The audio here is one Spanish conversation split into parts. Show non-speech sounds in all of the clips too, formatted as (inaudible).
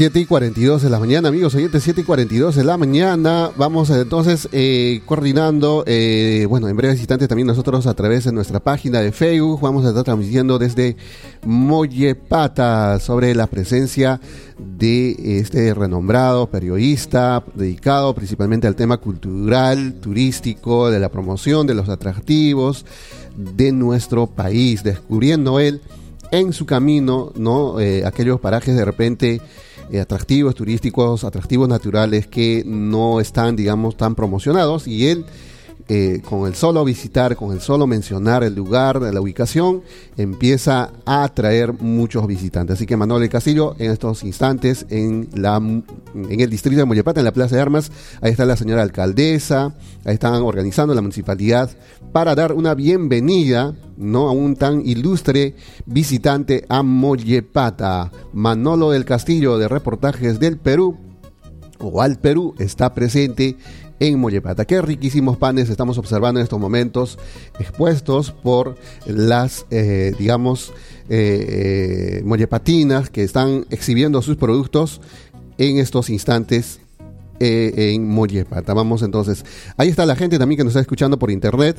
7 y 42 de la mañana, amigos oyentes, 7 y 42 de la mañana. Vamos entonces eh, coordinando, eh, bueno, en breves instantes también nosotros a través de nuestra página de Facebook vamos a estar transmitiendo desde Mollepata sobre la presencia de este renombrado periodista dedicado principalmente al tema cultural, turístico, de la promoción de los atractivos de nuestro país, descubriendo él en su camino, ¿no? Eh, aquellos parajes de repente eh, atractivos turísticos, atractivos naturales que no están, digamos, tan promocionados y él eh, con el solo visitar, con el solo mencionar el lugar, la ubicación, empieza a atraer muchos visitantes. Así que Manuel Castillo, en estos instantes, en el distrito de Mollepata, en la Plaza de Armas, ahí está la señora alcaldesa, ahí están organizando la municipalidad para dar una bienvenida ¿no? a un tan ilustre visitante a Mollepata. Manolo del Castillo, de Reportajes del Perú, o al Perú, está presente en Mollepata. Qué riquísimos panes estamos observando en estos momentos expuestos por las, eh, digamos, eh, eh, mollepatinas que están exhibiendo sus productos en estos instantes en Mollepata. Vamos entonces, ahí está la gente también que nos está escuchando por internet.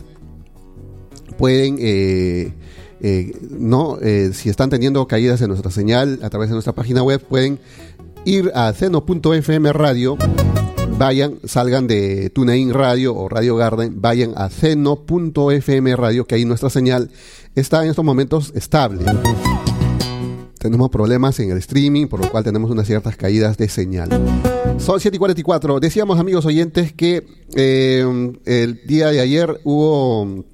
Pueden... no, si están teniendo caídas en nuestra señal a través de nuestra página web, pueden ir a ceno.fm radio vayan, salgan de TuneIn Radio o Radio Garden, vayan a ceno.fm Radio, que ahí nuestra señal está en estos momentos estable. Tenemos problemas en el streaming, por lo cual tenemos unas ciertas caídas de señal. Son 7 y 44. Decíamos, amigos oyentes, que eh, el día de ayer hubo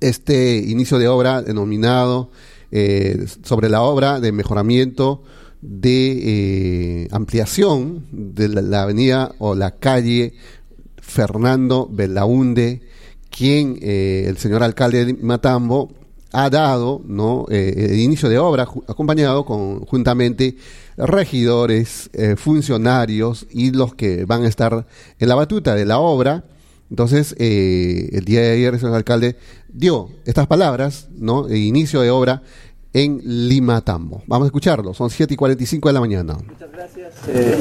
este inicio de obra denominado eh, sobre la obra de mejoramiento de eh, ampliación de la, avenida o la calle Fernando Belaunde, quien eh, el señor alcalde de Matambo ha dado ¿no? Eh, el inicio de obra acompañado con juntamente regidores, funcionarios y los que van a estar en la batuta de la obra. Entonces, el día de ayer el señor alcalde dio estas palabras, ¿no? de inicio de obra en Limatambo. Vamos a escucharlo, son 7 y 45 de la mañana. Muchas gracias, eh,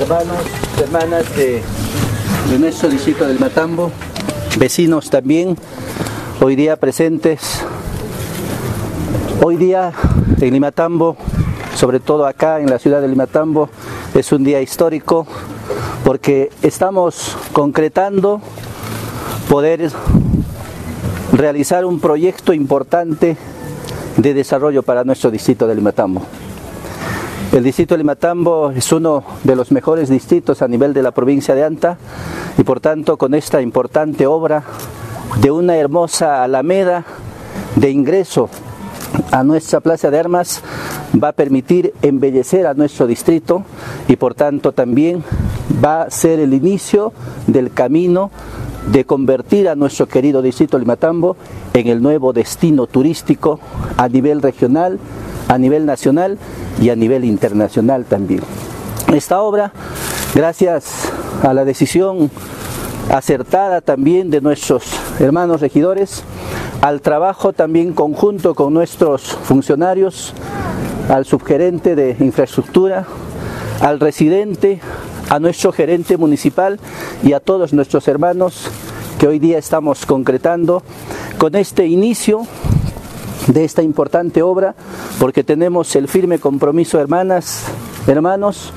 hermanos, hermanas de, de, nuestro distrito del Matambo, vecinos también, hoy día presentes. Hoy día en Limatambo, sobre todo acá en la ciudad de Limatambo, es un día histórico porque estamos concretando poder realizar un proyecto importante de desarrollo para nuestro distrito de Limatambo. El distrito de Limatambo es uno de los mejores distritos a nivel de la provincia de Anta y por tanto con esta importante obra de una hermosa alameda de ingreso a nuestra plaza de armas va a permitir embellecer a nuestro distrito y por tanto también va a ser el inicio del camino de convertir a nuestro querido distrito Limatambo en el nuevo destino turístico a nivel regional, a nivel nacional y a nivel internacional también. Esta obra, gracias a la decisión acertada también de nuestros hermanos regidores, al trabajo también conjunto con nuestros funcionarios, al subgerente de infraestructura, al residente, a nuestro gerente municipal y a todos nuestros hermanos que hoy día estamos concretando con este inicio de esta importante obra, porque tenemos el firme compromiso, hermanas, hermanos,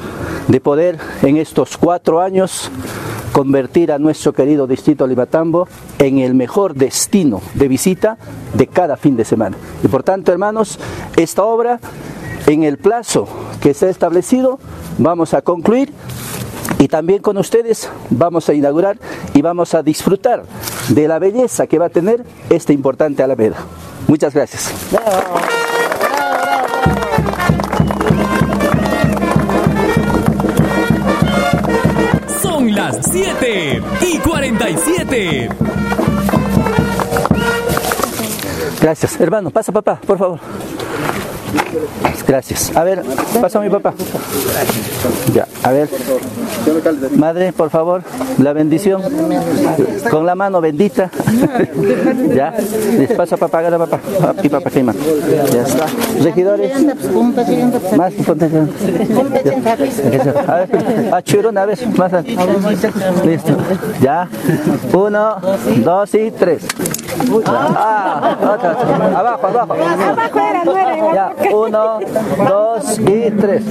de poder en estos cuatro años convertir a nuestro querido distrito Limatambo en el mejor destino de visita de cada fin de semana. Y por tanto, hermanos, esta obra, en el plazo que se ha establecido, vamos a concluir y también con ustedes vamos a inaugurar y vamos a disfrutar de la belleza que va a tener este importante Alameda. Muchas gracias. Son las 7 y 47. Gracias, hermano. Pasa, papá, por favor. Gracias. A ver, pasa mi papá. Ya, a ver. Madre, por favor, la bendición. Con la mano bendita. (laughs) ya. Les pasa a papá. Y papá quema. Ya está. Regidores. Más A ver, a churo una vez. Más. Listo. Ya. Uno, dos y tres. Ah, otra, otra. Abajo, abajo. Abajo era, no era. Ya, uno, dos y tres.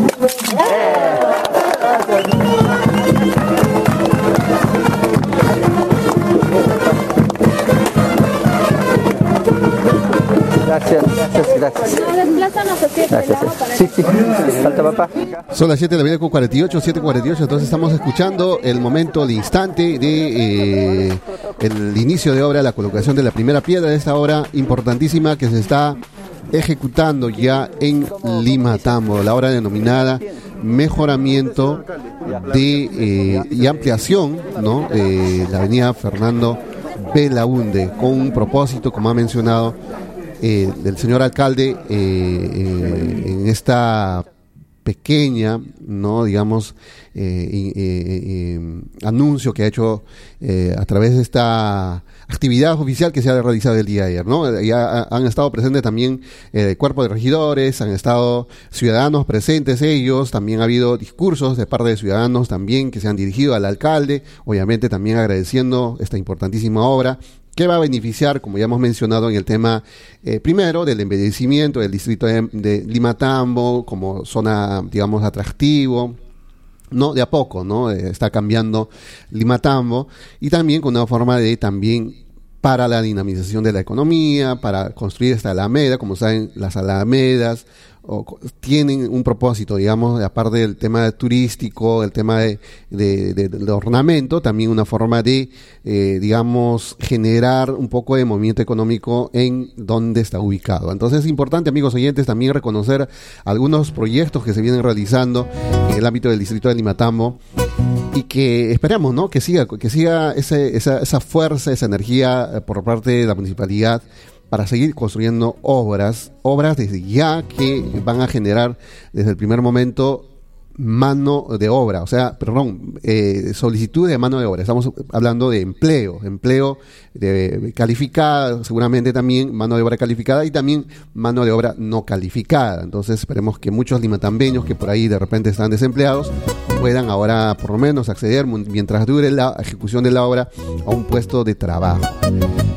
Gracias, gracias, gracias. Gracias. Sí, sí. Falta papá. Son las 7 de la mañana con 48, 7.48, entonces estamos escuchando el momento, el instante de eh, el inicio de obra, la colocación de la primera piedra de esta obra importantísima que se está ejecutando ya en Lima Tambo, la obra denominada mejoramiento eh, y ampliación, ¿no? La avenida Fernando Belaunde, con un propósito, como ha mencionado eh, del señor alcalde, eh, eh, en esta pequeña, no digamos, eh, eh, anuncio que ha hecho a través de esta actividad oficial que se ha realizado el día ayer, ¿no? Ya ha- han estado presentes también el cuerpo de regidores, han estado ciudadanos presentes ellos, también ha habido discursos de parte de ciudadanos también que se han dirigido al alcalde, obviamente también agradeciendo esta importantísima obra que va a beneficiar, como ya hemos mencionado en el tema eh, primero, del embellecimiento del distrito de, de Lima Tambo como zona, digamos, atractivo, no de a poco, ¿no? Eh, está cambiando Lima Tambo y también con una forma de también para la dinamización de la economía, para construir esta alameda, como saben, las alamedas o, tienen un propósito, digamos, aparte del tema turístico, el tema de, de- de- de ornamento, también una forma de, eh, digamos, generar un poco de movimiento económico en donde está ubicado. Entonces es importante, amigos oyentes, también reconocer algunos proyectos que se vienen realizando en el ámbito del distrito de Limatambo y que esperamos, ¿no? Que siga, que siga ese- esa, esa fuerza, esa energía eh, por parte de la municipalidad para seguir construyendo obras, obras desde ya que van a generar desde el primer momento mano de obra, o sea, perdón, eh, solicitud de mano de obra. Estamos hablando de empleo, empleo de, calificada, seguramente también mano de obra calificada y también mano de obra no calificada. Entonces esperemos que muchos limatambeños que por ahí de repente están desempleados puedan ahora por lo menos acceder mientras dure la ejecución de la obra a un puesto de trabajo.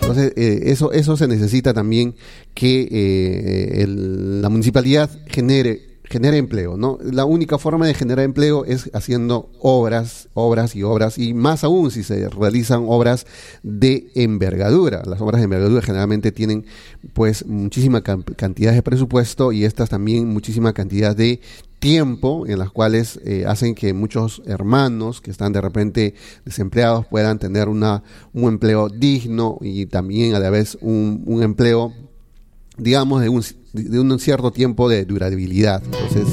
Entonces eh, eso eso se necesita también que eh, el- la municipalidad genere genere empleo, ¿no? La única forma de generar empleo es haciendo obras, obras y obras, y más aún si se realizan obras de envergadura. Las obras de envergadura generalmente tienen pues muchísima cantidad de presupuesto y estas también muchísima cantidad de tiempo en las cuales eh, hacen que muchos hermanos que están de repente desempleados puedan tener una, un empleo digno y también a la vez un, un empleo digamos, de un, de un cierto tiempo de durabilidad. Entonces,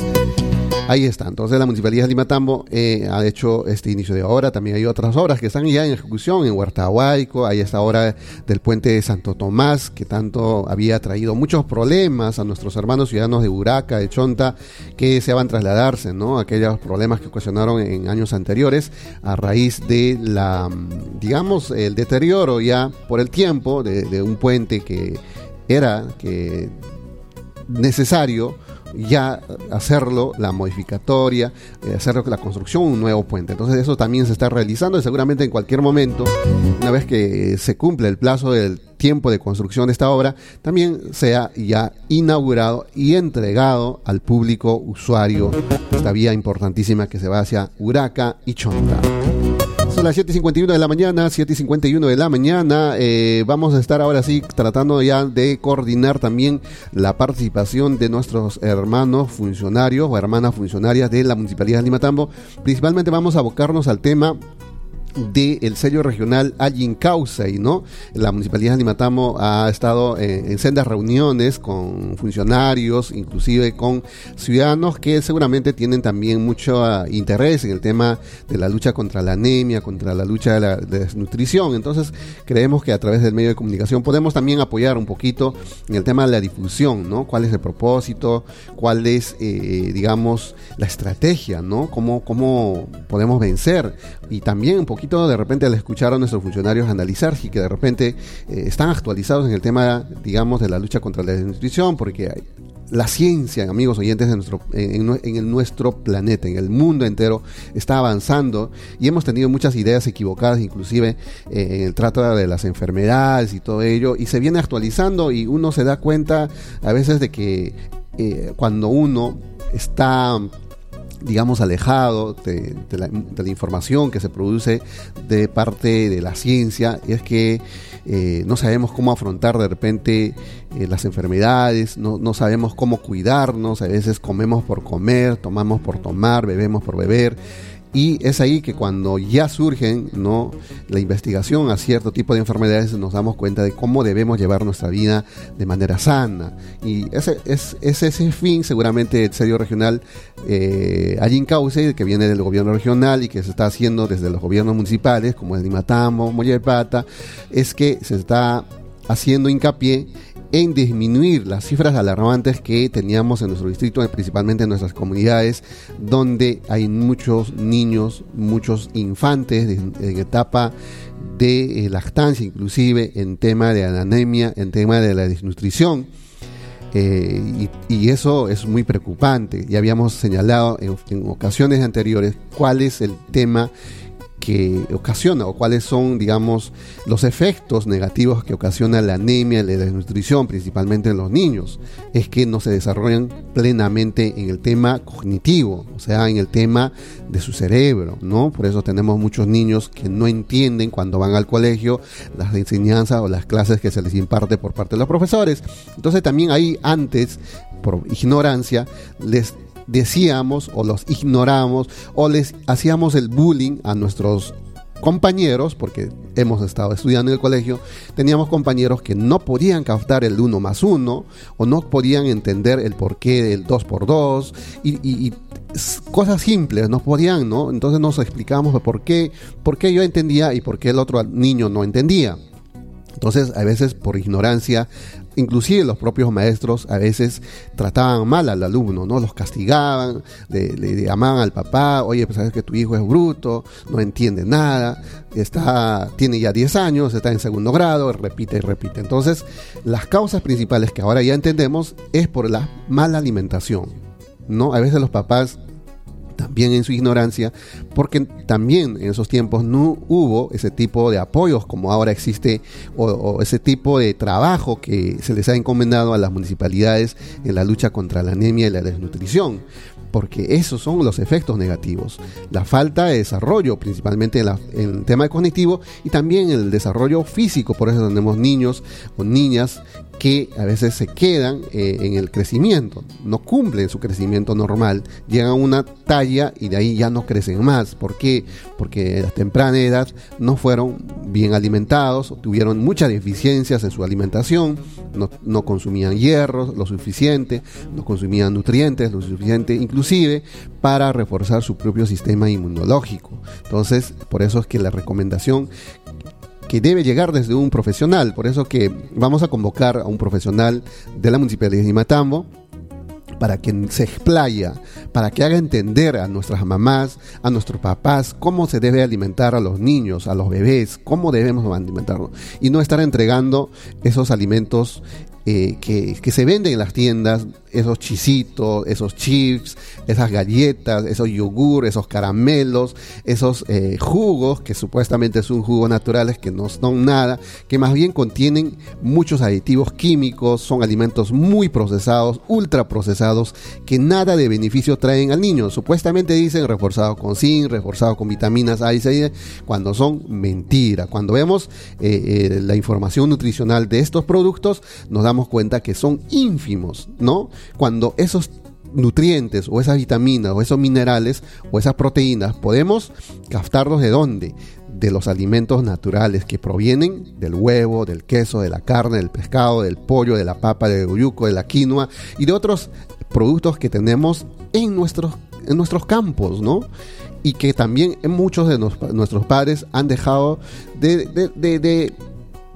ahí está. Entonces, la Municipalidad de Limatambo eh, ha hecho este inicio de obra. También hay otras obras que están ya en ejecución en Huertahuayco. Hay esta obra del puente de Santo Tomás, que tanto había traído muchos problemas a nuestros hermanos ciudadanos de Buraca, de Chonta, que a trasladarse, ¿no? Aquellos problemas que ocasionaron en años anteriores a raíz de la, digamos, el deterioro ya por el tiempo de, de un puente que era que necesario ya hacerlo, la modificatoria, eh, hacerlo la construcción, un nuevo puente. Entonces eso también se está realizando y seguramente en cualquier momento, una vez que se cumple el plazo del tiempo de construcción de esta obra, también sea ya inaugurado y entregado al público usuario esta vía importantísima que se va hacia Huraca y Chonta. Son las 7.51 de la mañana, 7.51 de la mañana. Eh, vamos a estar ahora sí tratando ya de coordinar también la participación de nuestros hermanos funcionarios o hermanas funcionarias de la Municipalidad de Limatambo. Principalmente vamos a abocarnos al tema del sello regional Allin y ¿no? La Municipalidad de Limatamo ha estado en, en, sendas reuniones con funcionarios, inclusive con ciudadanos que seguramente tienen también mucho uh, interés en el tema de la lucha contra la anemia, contra la lucha de la de desnutrición. Entonces, creemos que a través del medio de comunicación podemos también apoyar un poquito en el tema de la difusión, ¿no? ¿Cuál es el propósito? ¿Cuál es, eh, digamos, la estrategia, ¿no? ¿Cómo, ¿Cómo podemos vencer? Y también un de repente al escuchar a nuestros funcionarios analizar si que de repente eh, están actualizados en el tema, digamos, de la lucha contra la desnutrición, porque la ciencia, amigos oyentes, de nuestro, en, nuestro planeta, en el mundo entero, está avanzando y hemos tenido muchas ideas equivocadas, inclusive eh, en el trato de las enfermedades y todo ello, y se viene actualizando y uno se da cuenta a veces de que eh, cuando uno está digamos, alejado de, la, de, la, información que se produce de parte de la ciencia, y es que eh, no sabemos cómo afrontar de repente eh, las enfermedades, no, no, sabemos cómo cuidarnos, a veces comemos por comer, tomamos por tomar, bebemos por beber. Y es ahí que cuando ya surgen ¿no? la investigación a cierto tipo de enfermedades nos damos cuenta de cómo debemos llevar nuestra vida de manera sana. Y ese es, es ese fin seguramente el serio regional eh, Allí Cauce, que viene del gobierno regional y que se está haciendo desde los gobiernos municipales, como el Limatambo, Moyepata, es que se está haciendo hincapié en disminuir las cifras alarmantes que teníamos en nuestro distrito, principalmente en nuestras comunidades, donde hay muchos niños, muchos infantes en, etapa de eh, lactancia, inclusive en tema de anemia, en tema de la desnutrición. Eh, y, eso es muy preocupante. Ya habíamos señalado en ocasiones anteriores cuál es el tema que ocasiona o cuáles son, digamos, los efectos negativos que ocasiona la anemia, la desnutrición, principalmente en los niños, es que no se desarrollan plenamente en el tema cognitivo, o sea, en el tema de su cerebro, ¿no? Por eso tenemos muchos niños que no entienden cuando van al colegio las enseñanzas o las clases que se les imparte por parte de los profesores. Entonces también ahí antes, por ignorancia, les decíamos o los ignoramos o les hacíamos el bullying a nuestros compañeros, porque hemos estado estudiando en el colegio, teníamos compañeros que no podían captar el 1 más 1 o no podían entender el porqué del 2 por 2 y, y, cosas simples, no podían, ¿no? Entonces nos explicábamos por qué, por qué yo entendía y por qué el otro niño no entendía. Entonces, a veces por ignorancia, inclusive los propios maestros a veces trataban mal al alumno, ¿no? Los castigaban, le, le, llamaban al papá, oye, pues sabes que tu hijo es bruto, no entiende nada, está, tiene ya 10 años, está en segundo grado, repite y repite. Entonces, las causas principales que ahora ya entendemos es por la mala alimentación, ¿no? A veces los papás también en su ignorancia, porque también en esos tiempos no hubo ese tipo de apoyos como ahora existe, o, ese tipo de trabajo que se les ha encomendado a las municipalidades en la lucha contra la anemia y la desnutrición porque esos son los efectos negativos. La falta de desarrollo, principalmente en, el tema cognitivo y también en el desarrollo físico, por eso tenemos niños o niñas que a veces se quedan eh, en el crecimiento, no cumplen su crecimiento normal, llegan a una talla y de ahí ya no crecen más. ¿Por qué? Porque a temprana edad no fueron bien alimentados, tuvieron muchas deficiencias en su alimentación, no, no consumían hierro lo suficiente, no consumían nutrientes lo suficiente, inclusive para reforzar su propio sistema inmunológico. Entonces, por eso es que la recomendación que debe llegar desde un profesional. Por eso que vamos a convocar a un profesional de la Municipalidad de Matambo para que se explaya, para que haga entender a nuestras mamás, a nuestros papás, cómo se debe alimentar a los niños, a los bebés, cómo debemos alimentarlos. Y no estar entregando esos alimentos eh, que, se venden en las tiendas, esos chisitos, esos chips, esas galletas, esos yogur, esos caramelos, esos eh, jugos que supuestamente son jugos naturales que no son nada, que más bien contienen muchos aditivos químicos, son alimentos muy procesados, ultra procesados, que nada de beneficio traen al niño. Supuestamente dicen reforzado con zinc, reforzado con vitaminas A y C, cuando son mentira. Cuando vemos eh, la información nutricional de estos productos, nos damos cuenta que son ínfimos, ¿no? Cuando esos nutrientes o esas vitaminas o esos minerales o esas proteínas podemos captarlos de dónde? de los alimentos naturales que provienen del huevo, del queso, de la carne, del pescado, del pollo, de la papa, del uyuco, de la quinoa y de otros productos que tenemos en nuestros, en nuestros campos, ¿no? Y que también muchos de nuestros padres han dejado de, de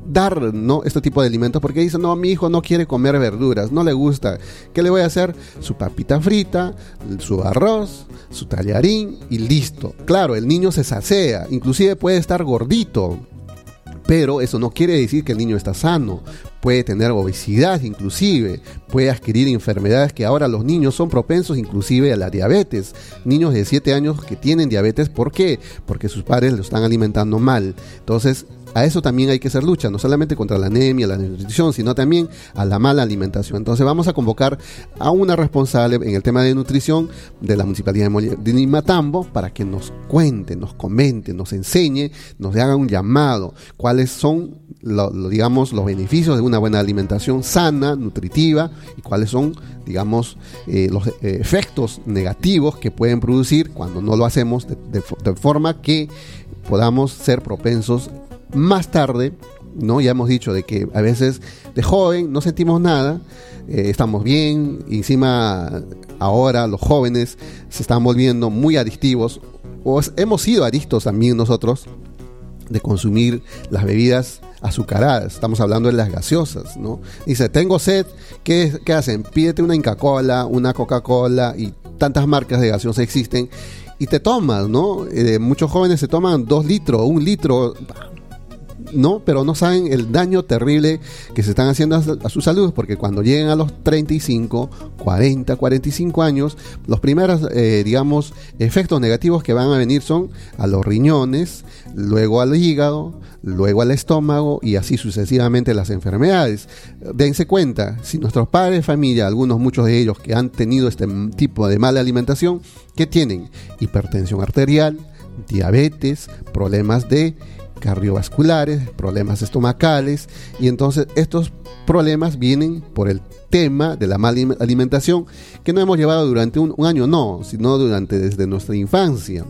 dar ¿no? este tipo de alimentos porque dicen, no, mi hijo no quiere comer verduras, no le gusta. ¿Qué le voy a hacer? Su papita frita, su arroz, su tallarín y listo. Claro, el niño se sacea, inclusive puede estar gordito, pero eso no quiere decir que el niño está sano. Puede tener obesidad inclusive, puede adquirir enfermedades que ahora los niños son propensos inclusive a la diabetes. Niños de 7 años que tienen diabetes, ¿por qué? Porque sus padres lo están alimentando mal. Entonces, a eso también hay que hacer lucha, no solamente contra la anemia, la nutrición, sino también a la mala alimentación. Entonces vamos a convocar a una responsable en el tema de nutrición de la Municipalidad de Nimatambo para que nos cuente, nos comente, nos enseñe, nos haga un llamado, cuáles son, digamos, los beneficios de una buena alimentación sana, nutritiva, y cuáles son, digamos, eh, los eh, efectos negativos que pueden producir cuando no lo hacemos de forma que podamos ser propensos más tarde, ¿no? Ya hemos dicho de que a veces de joven no sentimos nada, eh, estamos bien, y encima ahora los jóvenes se están volviendo muy adictivos, o hemos sido adictos también nosotros de consumir las bebidas azucaradas, estamos hablando de las gaseosas, ¿no? Dice, tengo sed, ¿qué, qué hacen? Pídete una Inca-Cola, una Coca-Cola y tantas marcas de gaseosa existen y te tomas, ¿no? Eh, muchos jóvenes se toman dos litros, un litro, no, pero no saben el daño terrible que se están haciendo a, su salud, porque cuando lleguen a los 35, 40, 45 años, los primeros, eh, digamos, efectos negativos que van a venir son a los riñones, luego al hígado, luego al estómago y así sucesivamente las enfermedades. Dense cuenta, si nuestros padres de familia, algunos, muchos de ellos que han tenido este tipo de mala alimentación, ¿qué tienen? Hipertensión arterial, diabetes, problemas de cardiovasculares, problemas estomacales y entonces estos problemas vienen por el tema de la mala alimentación que no hemos llevado durante un, año, no, sino durante desde nuestra infancia.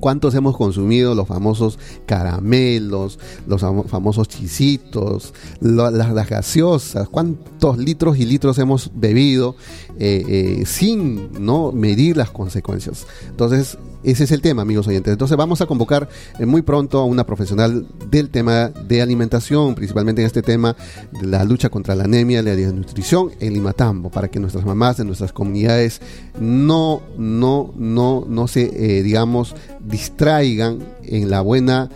¿Cuántos hemos consumido los famosos caramelos, los famosos chisitos, las, gaseosas? ¿Cuántos litros y litros hemos bebido eh, eh, sin no medir las consecuencias? Entonces, ese es el tema, amigos oyentes. Entonces vamos a convocar eh, muy pronto a una profesional del tema de alimentación, principalmente en este tema de la lucha contra la anemia, la desnutrición en Limatambo, para que nuestras mamás de nuestras comunidades no, no, no, no se, eh, digamos, distraigan en la buena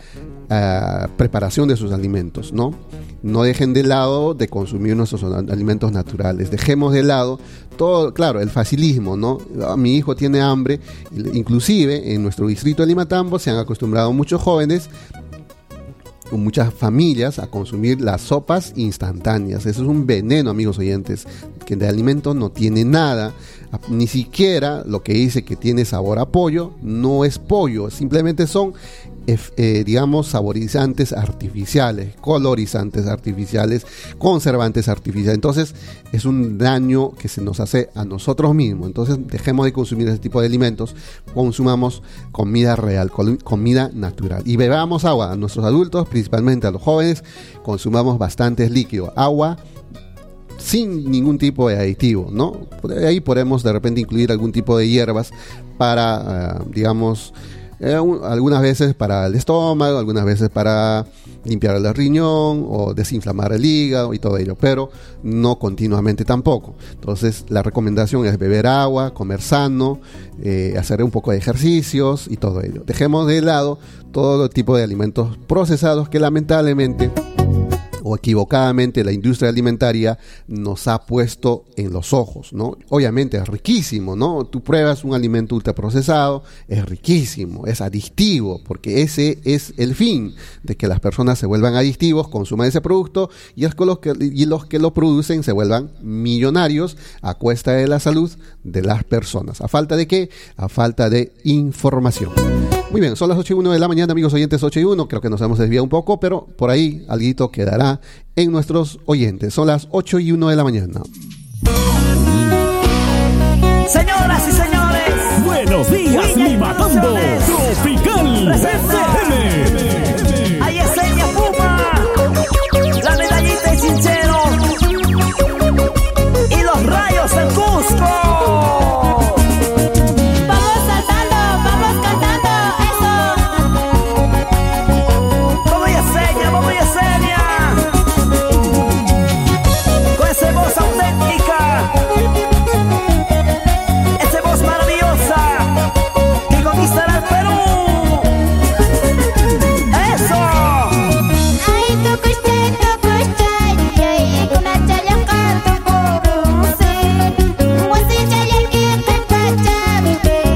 ah, preparación de sus alimentos, ¿no? no dejen de lado de consumir nuestros alimentos naturales. Dejemos de lado todo, claro, el facilismo, ¿no? Ah, mi hijo tiene hambre, inclusive en nuestro distrito de Limatambo se han acostumbrado muchos jóvenes muchas familias a consumir las sopas instantáneas. Eso es un veneno, amigos oyentes, que de alimento no tiene nada. Ni siquiera lo que dice que tiene sabor a pollo no es pollo, simplemente son eh, digamos, saborizantes artificiales, colorizantes artificiales, conservantes artificiales. Entonces, es un daño que se nos hace a nosotros mismos. Entonces, dejemos de consumir ese tipo de alimentos, consumamos comida real, comida natural. Y bebamos agua. A nuestros adultos, principalmente a los jóvenes, consumamos bastantes líquidos. Agua sin ningún tipo de aditivo, ¿no? Ahí podemos de repente incluir algún tipo de hierbas para, eh, digamos, eh, algunas veces para el estómago, algunas veces para limpiar el riñón o desinflamar el hígado y todo ello, pero no continuamente tampoco. Entonces la recomendación es beber agua, comer sano, eh, hacer un poco de ejercicios y todo ello. Dejemos de lado todo tipo de alimentos procesados que lamentablemente o equivocadamente la industria alimentaria nos ha puesto en los ojos, ¿no? Obviamente es riquísimo, ¿no? Tú pruebas un alimento ultraprocesado, es riquísimo, es adictivo, porque ese es el fin de que las personas se vuelvan adictivos, consuman ese producto y, es los, que, y los que lo producen se vuelvan millonarios a cuesta de la salud de las personas. ¿A falta de qué? A falta de información. Muy bien, son las 8 y 1 de la mañana, amigos oyentes, 8 y 1. Creo que nos hemos desviado un poco, pero por ahí algo quedará en nuestros oyentes. Son las 8 y 1 de la mañana. Señoras y señores, buenos días, mi matando. Tropical FM